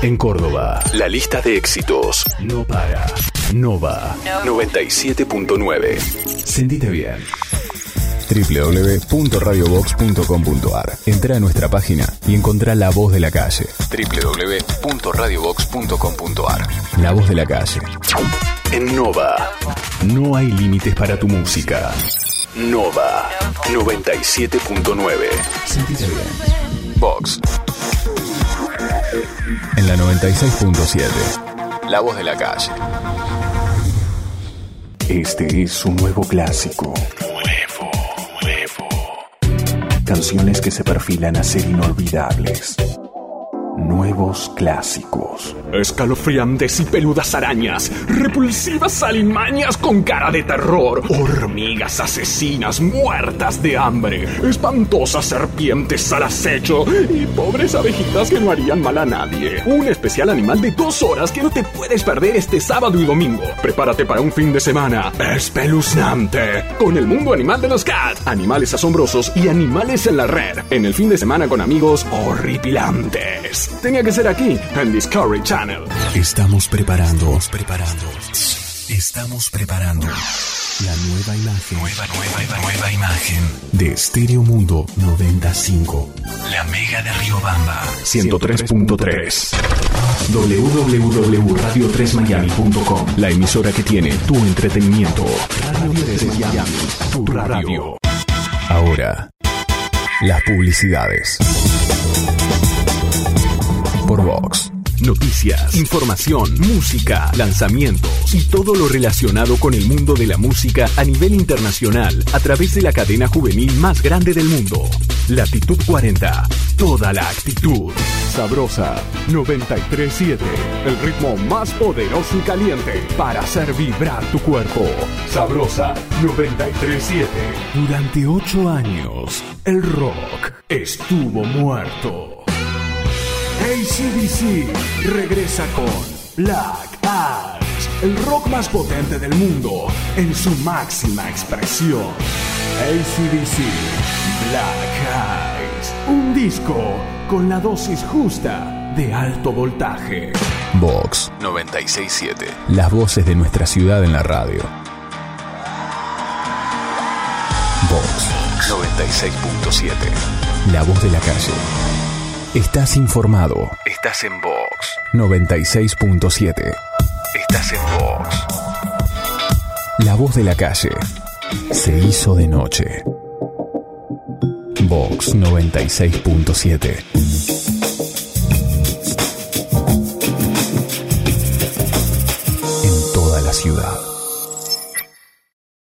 En Córdoba, la lista de éxitos no para. Nova 97.9. Sentite bien www.radiobox.com.ar. Entra a nuestra página y encontrá La Voz de la Calle. www.radiobox.com.ar. La Voz de la Calle. En Nova, no hay límites para tu música. Nova 97.9. Sentite bien. Vox. En la 96.7. La Voz de la Calle. Este es su nuevo clásico. Nuevo, nuevo. Canciones que se perfilan a ser inolvidables. Nuevos clásicos. Escalofriantes y peludas arañas, repulsivas alimañas con cara de terror, hormigas asesinas muertas de hambre, espantosas serpientes al acecho y pobres abejitas que no harían mal a nadie. Un especial animal de dos horas que no te puedes perder este sábado y domingo. Prepárate para un fin de semana espeluznante con el mundo animal de los cats, animales asombrosos y animales en la red. En el fin de semana con amigos horripilantes. Tenía que ser aquí, en Discovery Channel. Estamos preparando, preparando. Estamos preparando la nueva imagen. Nueva, nueva, nueva imagen de Stereo Mundo 95. La Mega de Riobamba 103.3. www.radio3miami.com. La emisora que tiene tu entretenimiento. Radio 3 Miami, tu radio. Ahora, las publicidades. Por Vox. Noticias, información, música, lanzamientos y todo lo relacionado con el mundo de la música a nivel internacional a través de la cadena juvenil más grande del mundo. Latitud 40. Toda la actitud. Sabrosa 937. El ritmo más poderoso y caliente para hacer vibrar tu cuerpo. Sabrosa 937. Durante ocho años, el rock estuvo muerto. ACDC regresa con Black Eyes, el rock más potente del mundo en su máxima expresión. ACDC Black Eyes, un disco con la dosis justa de alto voltaje. Vox 967. Las voces de nuestra ciudad en la radio. Vox 96.7. La voz de la calle. Estás informado. Estás en Vox 96.7. Estás en Vox. La voz de la calle se hizo de noche. Vox 96.7. En toda la ciudad.